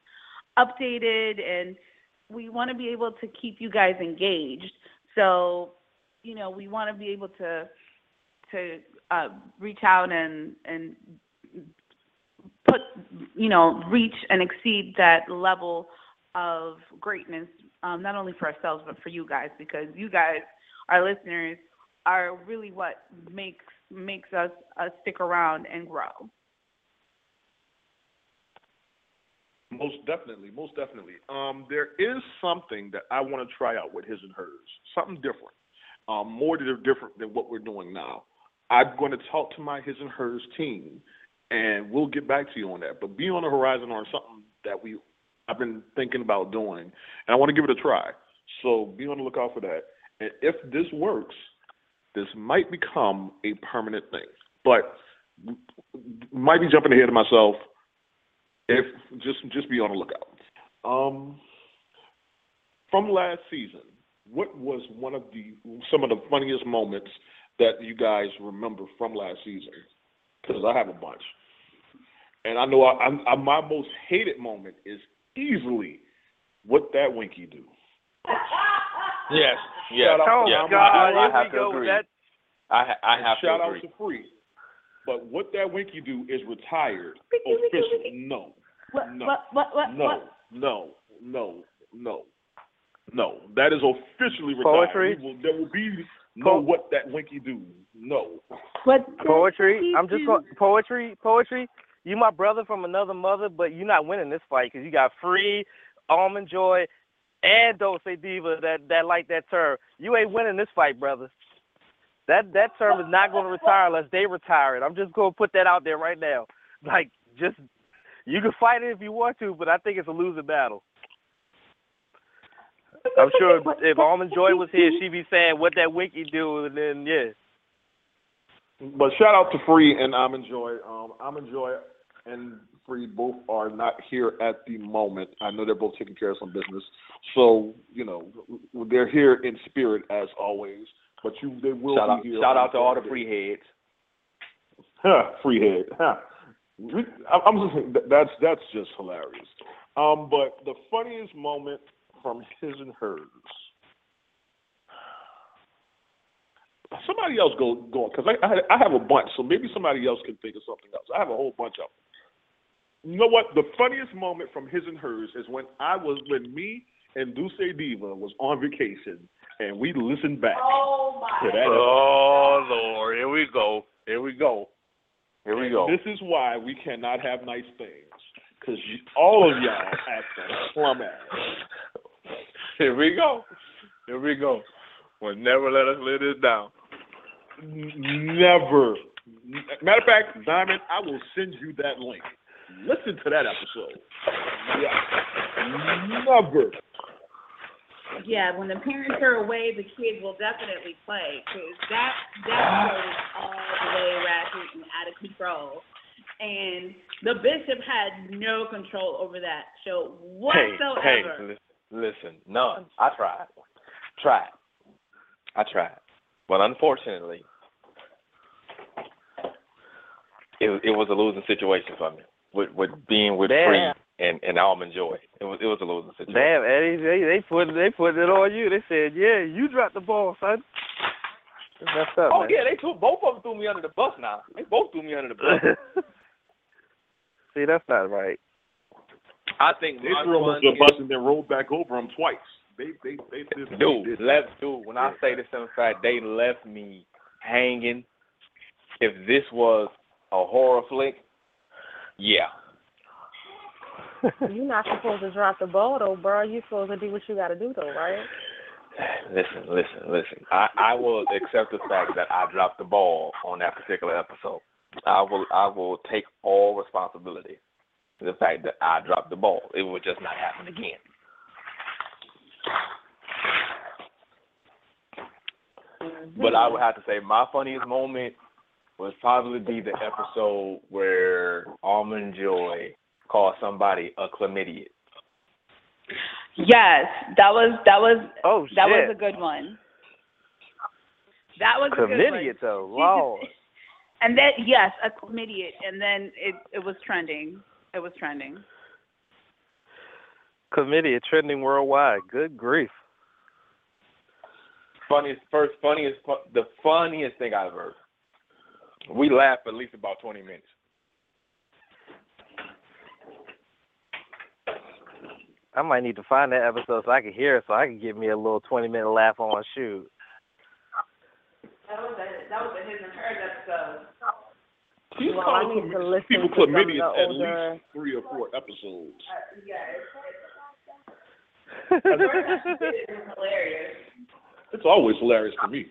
updated and we want to be able to keep you guys engaged. So, you know, we want to be able to to uh, reach out and and put you know reach and exceed that level of greatness um, not only for ourselves but for you guys because you guys our listeners are really what makes makes us uh, stick around and grow Most definitely, most definitely. Um, there is something that I want to try out with his and hers. Something different. Um, more different than what we're doing now. I'm going to talk to my his and hers team, and we'll get back to you on that. But be on the horizon on something that we I've been thinking about doing, and I want to give it a try. So be on the lookout for that. And if this works, this might become a permanent thing. But might be jumping ahead of myself. If just just be on the lookout. Um, from last season, what was one of the some of the funniest moments that you guys remember from last season? Because I have a bunch, and I know I, I'm, I, my most hated moment is easily what that Winky do. Yes, yes, Shout out to oh, yes. Mama I, Hill. I have to agree. I I have shout to out agree. to Free. But what that Winky do is retired officially. No. what No. what what what No, no, no, no, no. That is officially retired. Poetry? Will, there will be no Po- what that Winky do. No. what Poetry. I'm just going poetry. Poetry. You my brother from another mother, but you're not winning this fight because you got free, almond joy, and Dulce Diva that that like that term. You ain't winning this fight, brother. That that term is not going to retire unless they retire it. I'm just going to put that out there right now. Like, just you can fight it if you want to, but I think it's a losing battle. I'm sure if Almond Joy was here, she'd be saying what that Winky do, and then yeah. But shout out to Free and Almond Joy. Um, Almond Joy and Free both are not here at the moment. I know they're both taking care of some business, so you know they're here in spirit as always. But you, they will Shout be out, here. shout out to all the Friday. free heads. Huh, free head. Huh. We- I- I'm just th- that's that's just hilarious. Um, but the funniest moment from his and hers. Somebody else go go because I, I I have a bunch, so maybe somebody else can think of something else. I have a whole bunch of them. You know what? The funniest moment from his and hers is when I was when me and Dulce Diva was on vacation and we listened back Oh that. Oh Lord, here we go. Here we go. Here we And go. This is why we cannot have nice things. Because all of y'all act a plum ass. Here we go. Here we go. Will never let us live this down. Never. Matter of fact, Diamond, I will send you that link. Listen to that episode. Yeah. Never. Yeah, when the parents are away, the kids will definitely play because that that show is all the way ratchet and out of control. And the bishop had no control over that show Hey, whatsoever. hey, li- listen, none. I tried. Tried. I tried. But unfortunately, it it was a losing situation for me. With with being with Damn. Free and, and Almond Joy. It was it was a losing situation. Damn, Eddie, they they put they put it on you. They said, yeah, you dropped the ball, son. Up, Oh man. yeah, they threw both of them threw me under the bus now. They both threw me under the bus. See, that's not right. I think They my threw him under the bus and then rolled back over him twice. They they they did. Dude, they left dude. When I say this in fact, they left me hanging. If this was a horror flick, yeah. You're not supposed to drop the ball though, bro. You're supposed to do what you got to do though, right? Listen, listen, listen. I, I will accept the fact that I dropped the ball on that particular episode. I will I will take all responsibility for the fact that I dropped the ball. It would just not happen again. But I would have to say my funniest moment would probably be the episode where Almond Joy called somebody a chlamydia. Yes, that was that was Oh that shit. was a good one. That was a good one. Chlamydia though. Lord. And then yes, a chlamydia, and then it it was trending. It was trending. Chlamydia trending worldwide. Good grief. Funniest, first funniest, the funniest thing I've heard. We laughed at least about twenty minutes. I might need to find that episode so I can hear it, so I can give me a little twenty minute laugh on shoot. That was a that was a his and hers episode. He's Well, I need to chlam- listen people to some of chlamydia the at least three or four episodes. It's hilarious. It's always hilarious to me.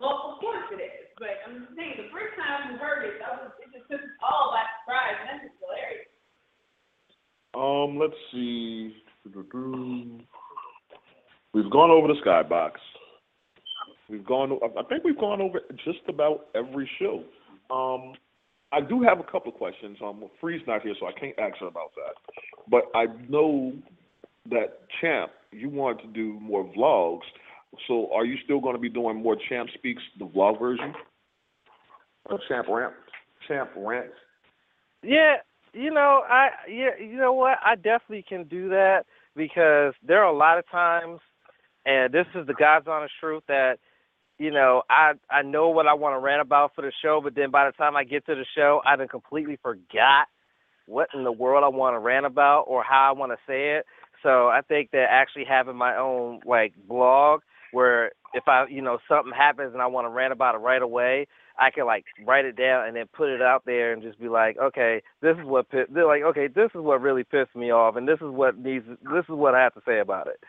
Well, of course it is, but I'm saying the first time we heard it, that was it just took us all by surprise, and that's just hilarious. Um, let's see. We've gone over the skybox. We've gone. I think we've gone over just about every show. Um, I do have a couple of questions. Um, Free's not here, so I can't ask her about that. But I know that Champ, you wanted to do more vlogs. So are you still going to be doing more Champ Speaks, the vlog version? Or Champ Rant? Champ Rant? Yeah, you know, I yeah, you know what? I definitely can do that because there are a lot of times, and this is the God's honest truth that, you know, I I know what I want to rant about for the show, but then by the time I get to the show, I done completely forgot what in the world I want to rant about or how I want to say it. So I think that actually having my own like blog where if I you know something happens and I want to rant about it right away, I can like write it down and then put it out there and just be like, okay, this is what pi- they're like, okay, this is what really pissed me off, and this is what needs, this is what I have to say about it.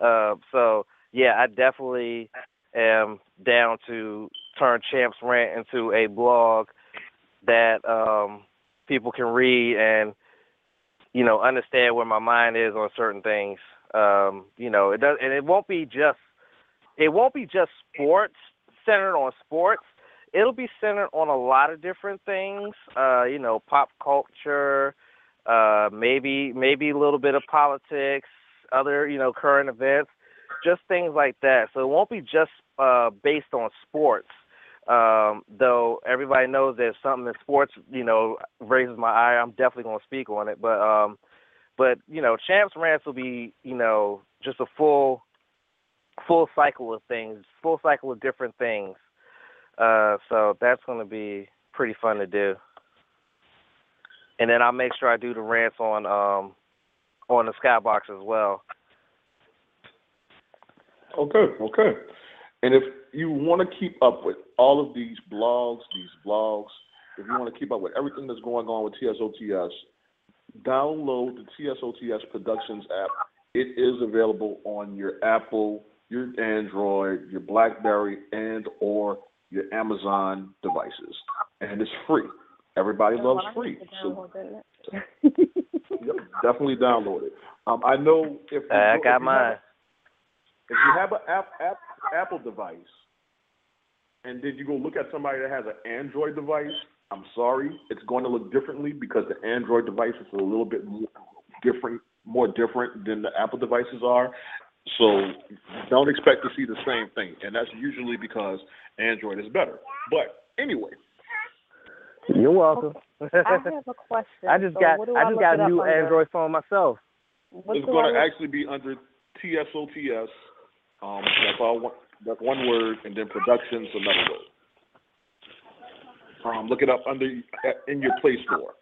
Uh, so yeah, I definitely am down to turn Champs Rant into a blog that um, people can read and you know understand where my mind is on certain things. Um, you know, it does, and it won't be just it won't be just sports centered on sports it'll be centered on a lot of different things. Uh, you know, pop culture, uh, maybe maybe a little bit of politics, other you know current events, just things like that. So it won't be just uh, based on sports. Um, though everybody knows if something in sports, you know, raises my eye, I'm definitely going to speak on it. But um, but you know, champs rants will be you know just a full full cycle of things, full cycle of different things. Uh, so that's going to be pretty fun to do. And then I'll make sure I do the rants on um on the skybox as well. Okay, okay. And if you want to keep up with all of these blogs, these vlogs, if you want to keep up with everything that's going on with TSOTS, download the TSOTS Productions app. It is available on your Apple, your Android, your BlackBerry, and or your Amazon devices, and it's free. Everybody loves free, so yep, definitely download it. Um, I know if you I got if you mine. have- if you have an app, app, Apple device, and then you go look at somebody that has an Android device, I'm sorry, it's going to look differently because the Android device is a little bit more different, more different than the Apple devices are. So don't expect to see the same thing, and that's usually because Android is better. But anyway, You're welcome. I have a question. I just So got I I just got a up new under? Android phone myself. What it's going to actually be under TSOTS. Um, that's all. One, that's one word, and then productions another word. Um, look it up under in your Play Store.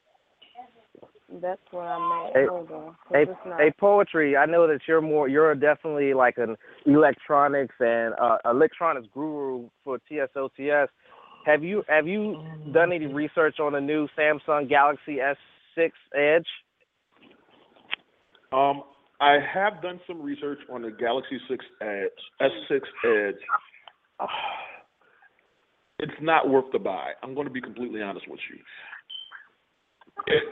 That's what I'm at. Hey, Hold on. 'cause Hey, not. hey, poetry. I know that you're more. You're definitely like an electronics and uh, electronics guru for TSOTS. Have you have you done any research on the new Samsung Galaxy S6 Edge? Um, I have done some research on the Galaxy 6 Edge, S6 Edge. Ah, it's not worth the buy. I'm going to be completely honest with you. It,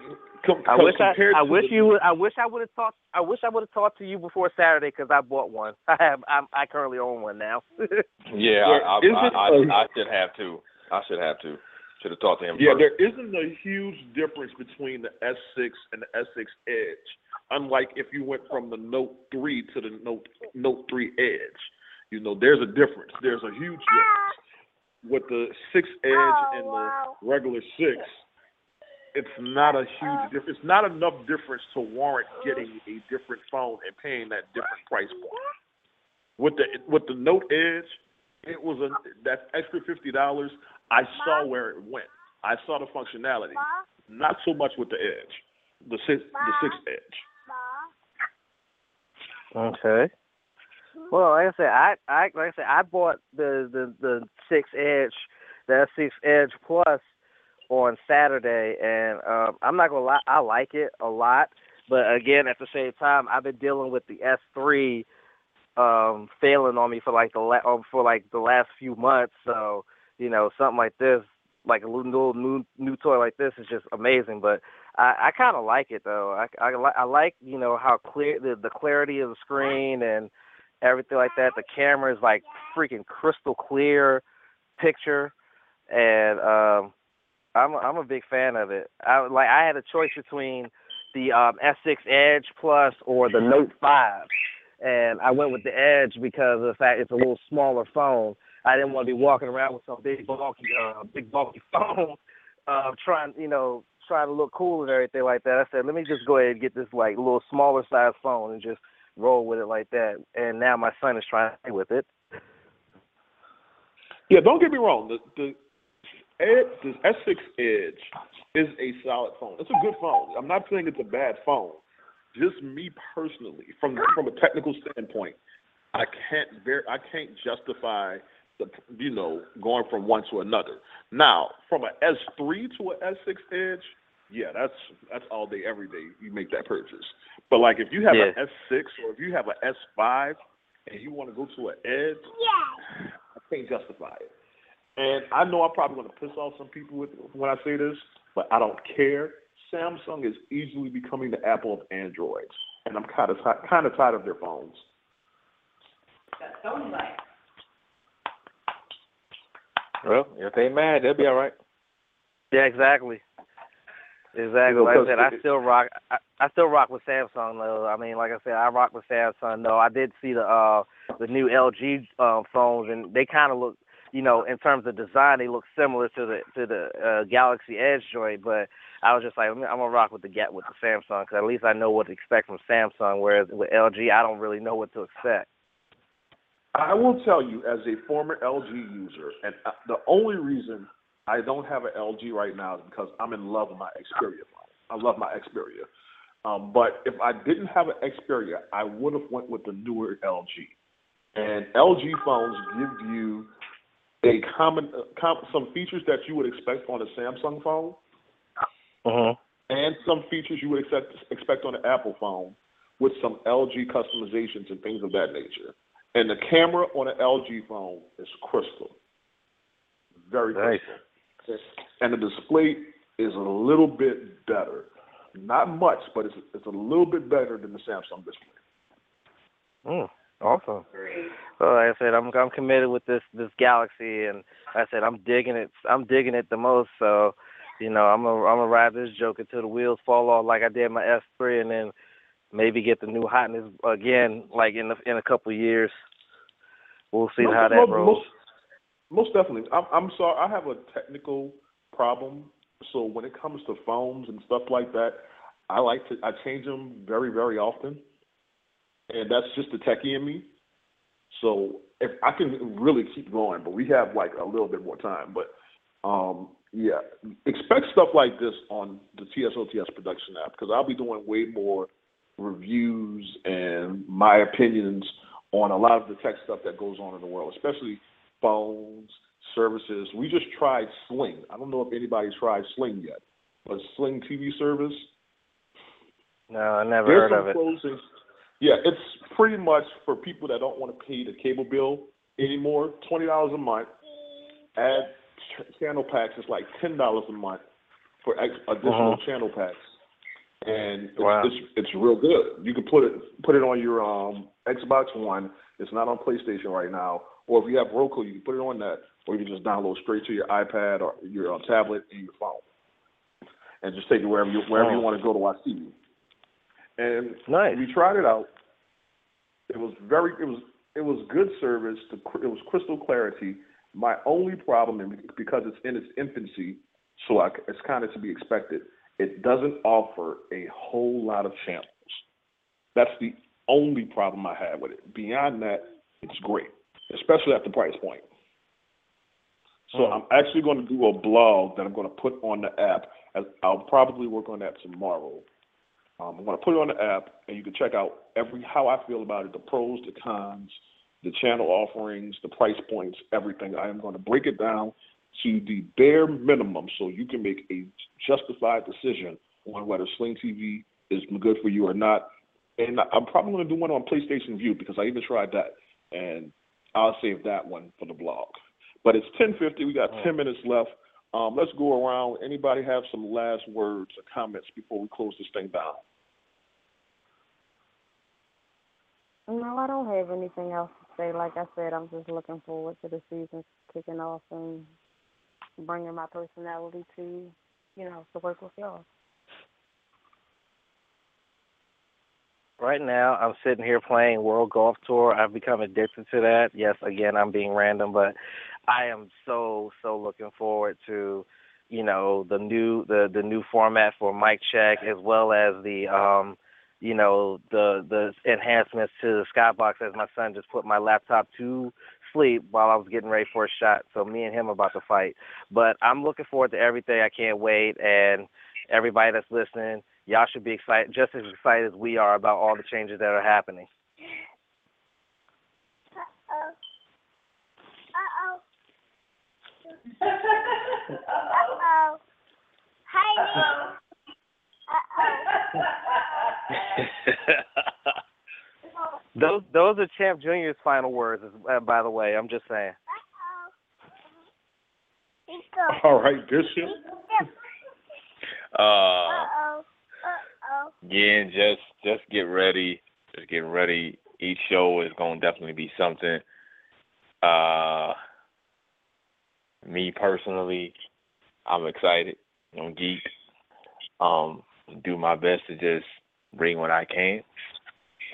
Com- I wish I, I wish the- you would, I wish I would have talked I wish I would have talked to you before Saturday because I bought one. I have I'm, I currently own one now. Yeah, There I, I, isn't I, a- I, I should have to. I should have to. Should have talked to him Yeah, there isn't a huge difference between the S6 and the S6 Edge. Unlike if you went from the Note 3 to the Note Note 3 Edge, you know, there's a difference. There's a huge difference. With the 6 Edge and the regular 6, it's not a huge difference. It's not enough difference to warrant getting a different phone and paying that different price point. With the with the Note Edge, it was a that extra fifty dollars. I saw where it went. I saw the functionality. Not so much with the Edge, the six the six Edge. Okay. Well, like I said, I, I like I said, I bought the the the six edge, the S six Edge Plus on Saturday, and um, I'm not gonna lie, I like it a lot. But again, at the same time, I've been dealing with the S three um failing on me for like the la- um, for like the last few months. So you know, something like this, like a little new new toy like this, is just amazing. But I, I kind of like it though. I I, I like you know how clear the the clarity of the screen and everything like that. The camera is like freaking crystal clear picture, and um, I'm I'm a big fan of it. I like I had a choice between the um, S6 Edge Plus or the Note 5, and I went with the Edge because of the fact it's a little smaller phone. I didn't want to be walking around with some big bulky uh, big bulky phone, uh, trying you know trying to look cool and everything like that. I said let me just go ahead and get this like little smaller size phone and just roll with it like that. And now my son is trying to play with it. Yeah, don't get me wrong. The the Edge, the S6 Edge is a solid phone. It's a good phone. I'm not saying it's a bad phone. Just me personally, from from a technical standpoint, I can't ver- I can't justify you know going from one to another. Now, from an S3 to an S6 Edge, yeah, that's that's all day every day. You make that purchase. But like if you have Yeah. an S6 or if you have an S5 and you want to go to an Edge, yeah. I can't justify it. And I know I'm probably going to piss off some people with, when I say this, but I don't care. Samsung is easily becoming the Apple of Androids, and I'm kind of kind of tired of their phones. Well, if they mad, they'll be all right. Yeah, exactly. Exactly. Like I said, I still rock. I, I still rock with Samsung though. I mean, like I said, I rock with Samsung though. I did see the uh the new LG um phones, and they kind of look, you know, in terms of design, they look similar to the to the uh, Galaxy Edge joint. But I was just like, I'm gonna rock with the get with the Samsung because at least I know what to expect from Samsung. Whereas with LG, I don't really know what to expect. I will tell you, as a former LG user, and uh, the only reason I don't have an LG right now is because I'm in love with my Xperia phone. I love my Xperia. Um, but if I didn't have an Xperia, I would have went with the newer LG. And LG phones give you a common uh, com- some features that you would expect on a Samsung phone, Mhm. and some features you would expect expect on an Apple phone, with some LG customizations and things of that nature. And the camera on an LG phone is crystal, very Nice. crystal, and the display is a little bit better. Not much, but it's it's a little bit better than the Samsung display. Mm, awesome. Well, like I said, I'm I'm committed with this this Galaxy, and like I said I'm digging it. I'm digging it the most. So, you know, I'm gonna I'm gonna ride this joke until the wheels fall off, like I did my S3, and then maybe get the new hotness again, like in the, in a couple of years. We'll see Most- how that rolls. Most, most definitely. I'm, I'm sorry. I have a technical problem. So when it comes to phones and stuff like that, I like to I change them very very often, and that's just the techie in me. So if I can really keep going, but we have like a little bit more time. But um, yeah, expect stuff like this on the TSOTS production app because I'll be doing way more reviews and my opinions on a lot of the tech stuff that goes on in the world, especially phones, services. We just tried Sling. I don't know if anybody's tried Sling yet, but Sling TV service. No, I never There's heard of it. Yeah, it's pretty much for people that don't want to pay the cable bill anymore. Twenty dollars a month. Add channel packs. It's like ten dollars a month for additional Uh-huh. channel packs. And it's, Wow. it's it's real good. You can put it put it on your um Xbox One. It's not on PlayStation right now. Or if you have Roku, you can put it on that, or you can just download straight to your iPad or your uh, tablet and your phone, and just take it wherever you wherever you want to go to watch TV. And Nice. we tried it out. It was very it was it was good service. Cr- It was crystal clarity. My only problem, and because it's in its infancy, so I, it's kind of to be expected. It doesn't offer a whole lot of channels. That's the only problem I have with it. Beyond that, it's great, especially at the price point. So Hmm. I'm actually going to do a blog that I'm going to put on the app. I'll probably work on that tomorrow. Um, I'm going to put it on the app, and you can check out every how I feel about it, the pros, the cons, the channel offerings, the price points, everything. I am going to break it down to the bare minimum, so you can make a justified decision on whether Sling TV is good for you or not. And I'm probably going to do one on PlayStation Vue because I even tried that, and I'll save that one for the blog. But it's 10:50. We got 10 minutes left. Um, let's go around. Anybody have some last words or comments before we close this thing down? No, I don't have anything else to say. Like I said, I'm just looking forward to the season kicking off and bringing my personality to, you know, to work with y'all. Right now, I'm sitting here playing World Golf Tour. I've become addicted to that. Yes, again, I'm being random, but I am so so looking forward to, you know, the new the the new format for mic check as well as the um, you know, the the enhancements to the skybox as my son just put my laptop to sleep while I was getting ready for a shot. So me and him are about to fight. But I'm looking forward to everything. I can't wait and everybody that's listening, y'all should be excited just as excited as we are about all the changes that are happening. Uh-oh. Uh-oh. Uh-oh. Hi. those those are Champ Junior's final words, uh, by the way. I'm just saying. All right, Bishop. Uh, Uh-oh. Uh-oh. yeah, just just get ready. Just get ready. Each show is gonna definitely be something. Uh, me personally, I'm excited. I'm geek. Um, do my best to just bring what I can,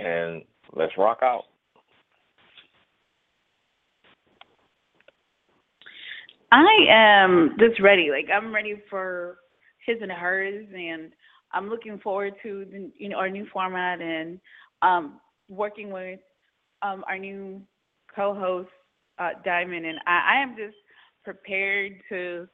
and let's rock out. I am just ready. Like I'm ready for his and hers, and I'm looking forward to the, you know our new format and um, working with um, our new co-host uh, Diamond. And I, I am just prepared to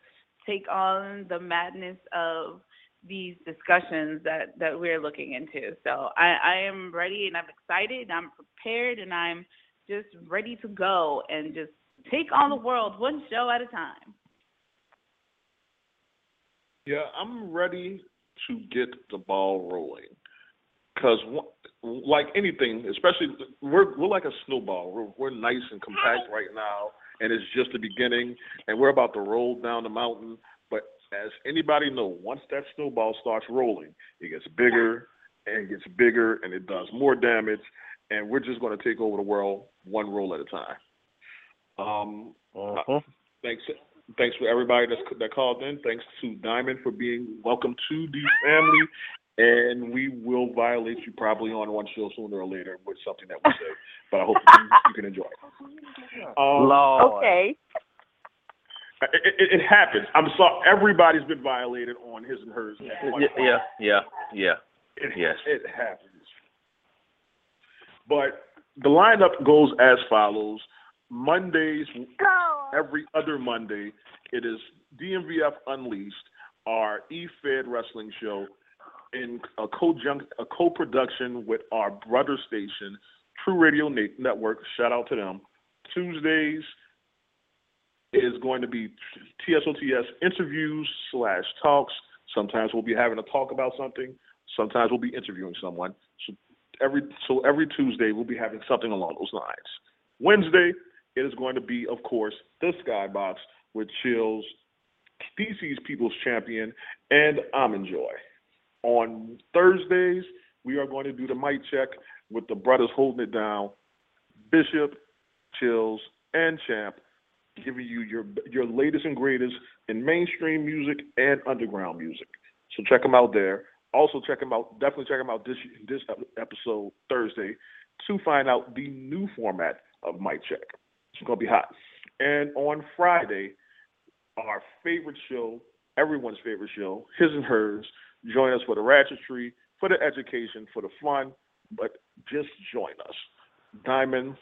take on the madness of these discussions that that we're looking into. So I, I am ready and I'm excited. And I'm prepared and I'm just ready to go and just take on the world one show at a time. Yeah, I'm ready to get the ball rolling. Because, like anything, especially we're we're like a snowball. We're we're nice and compact right now, and it's just the beginning, and we're about to roll down the mountain. But as anybody know, once that snowball starts rolling, it gets bigger and gets bigger, and it does more damage, and we're just going to take over the world one roll at a time. Um, Mhm. thanks, thanks for everybody that's that called in. Thanks to Diamond for being welcome to the family, and we will violate you probably on one show sooner or later with something that we say. But I hope you, you can enjoy it. Um, Lord. Okay. It, it, it happens. I'm sorry. Everybody's been violated on his and hers. Yeah, yeah, yeah, yeah. It, Yes. it happens. But the lineup goes as follows. Mondays, every other Monday, it is DMVF Unleashed, our E-Fed wrestling show, in a co-junk, a co-production with our brother station, True Radio Network. Shout out to them. Tuesdays is going to be TSOTS interviews slash talks. Sometimes we'll be having a talk about something. Sometimes we'll be interviewing someone. So every so every Tuesday we'll be having something along those lines. Wednesday it is going to be, of course, the Skybox with Chills, DC's People's Champion, and Almond Joy. On Thursdays, we are going to do the mic check with the brothers holding it down. Bishop, Chills, and Champ giving you your your latest and greatest in mainstream music and underground music. So check them out there. Also check them out. Definitely check them out this this episode Thursday to find out the new format of Mic Check. It's gonna be hot. And on Friday, our favorite show, everyone's favorite show, his and hers. Join us for the ratchetry, for the education, for the fun, but just join us. Diamond,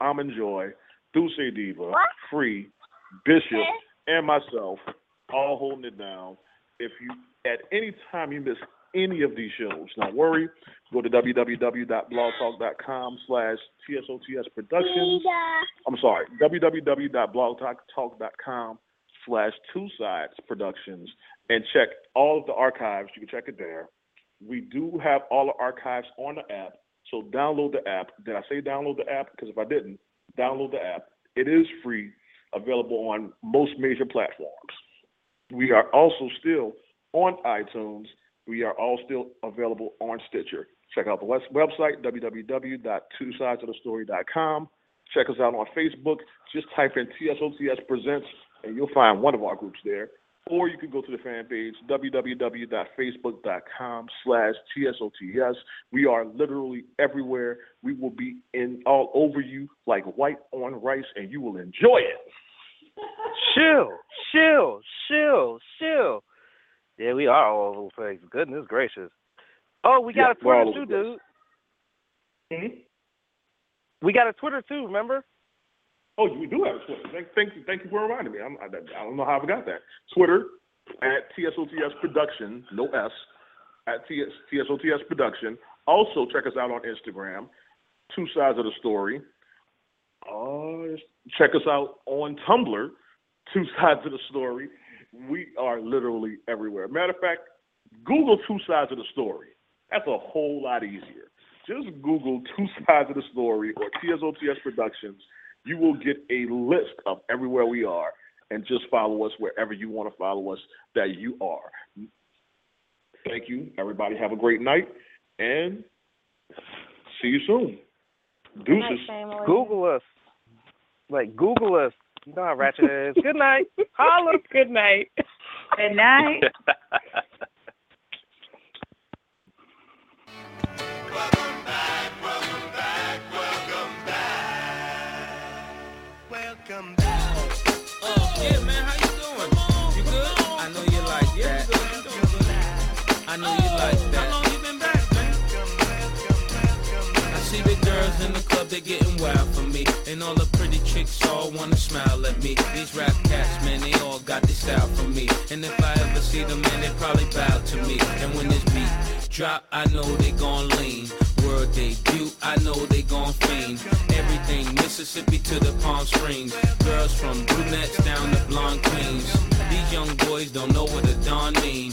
Almond Joy, Dulce Diva, Free, Bishop, and myself, all holding it down. If you at any time you miss any of these shows, don't worry. Go to www.blogtalk.com slash TSOTS Productions. I'm sorry, www.blogtalk.com slash Two Sides Productions and check all of the archives. You can check it there. We do have all the archives on the app, so download the app. Did I say download the app? Because if I didn't, download the app. It is free, available on most major platforms. We are also still on iTunes. We are all still available on Stitcher. Check out the website, www.twosidesofthestory.com. Check us out on Facebook. Just type in TSOTS Presents, and you'll find one of our groups there. Or you can go to the fan page, www.facebook.com slash TSOTS. We are literally everywhere. We will be in all over you like white on rice, and you will enjoy it. Chill, chill, chill, chill. Yeah, we are all over the place. Goodness gracious. Oh, we got Yeah, a Twitter over too, the dude. Hmm? We got a Twitter too, remember? Oh, you do have a Twitter. Thank, thank you, thank you for reminding me. I'm, I, I don't know how I forgot that. Twitter at TSOTS Production, no S, at TS, TSOTS Production. Also, check us out on Instagram, Two Sides of the Story. Uh, check us out on Tumblr, Two Sides of the Story. We are literally everywhere. Matter of fact, Google Two Sides of the Story. That's a whole lot easier. Just Google Two Sides of the Story or TSOTS Productions. You will get a list of everywhere we are and just follow us wherever you want to follow us that you are. Thank you. Everybody have a great night and see you soon. Deuces. Google us. Like Google us. You know how ratchet it is. Good night. Holla. Good night. Good night. in the club, they getting wild for me. And all the pretty chicks all wanna smile at me. These rap cats, man, they all got this style for me. And if I ever see them, man, they probably bow to me. And when this beat drop, I know they gon' lean. World debut, I know they gon' fiend. Everything Mississippi to the Palm Springs. Girls from brunettes down to blonde queens. These young boys don't know what a dawn mean.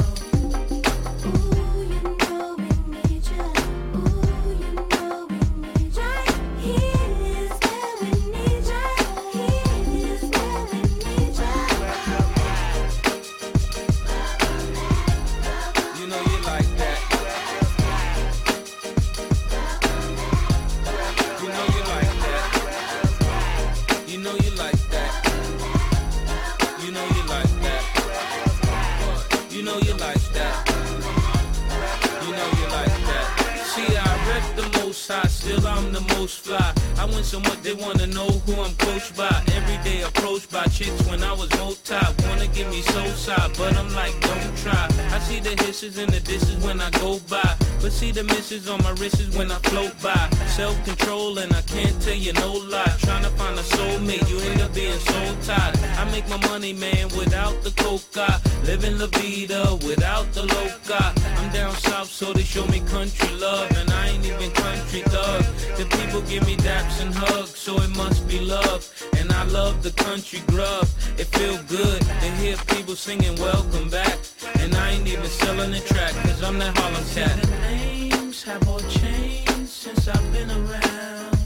Fly. I win so much they wanna know who I'm coached by. Every day approached by chicks when I was multi. Wanna me soul side, but I'm like, don't try. I see the hisses and the disses when I go by. But see the misses on my wrists when I float by. Self control and I can't tell you no lie. Trying to find a soulmate, you end up being so tired. I make my money, man, without the coca. Living la vida without the loca. I'm down south, so they show me country love. And I ain't even country thug. The people give me daps and hugs, so it must be love. And I love the country grub. It feel good to hear people singing welcome back. And I ain't even selling the track, cause I'm that Harlem cat. The names have all changed since I've been around.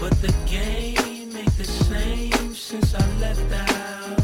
But the game ain't the same since I left the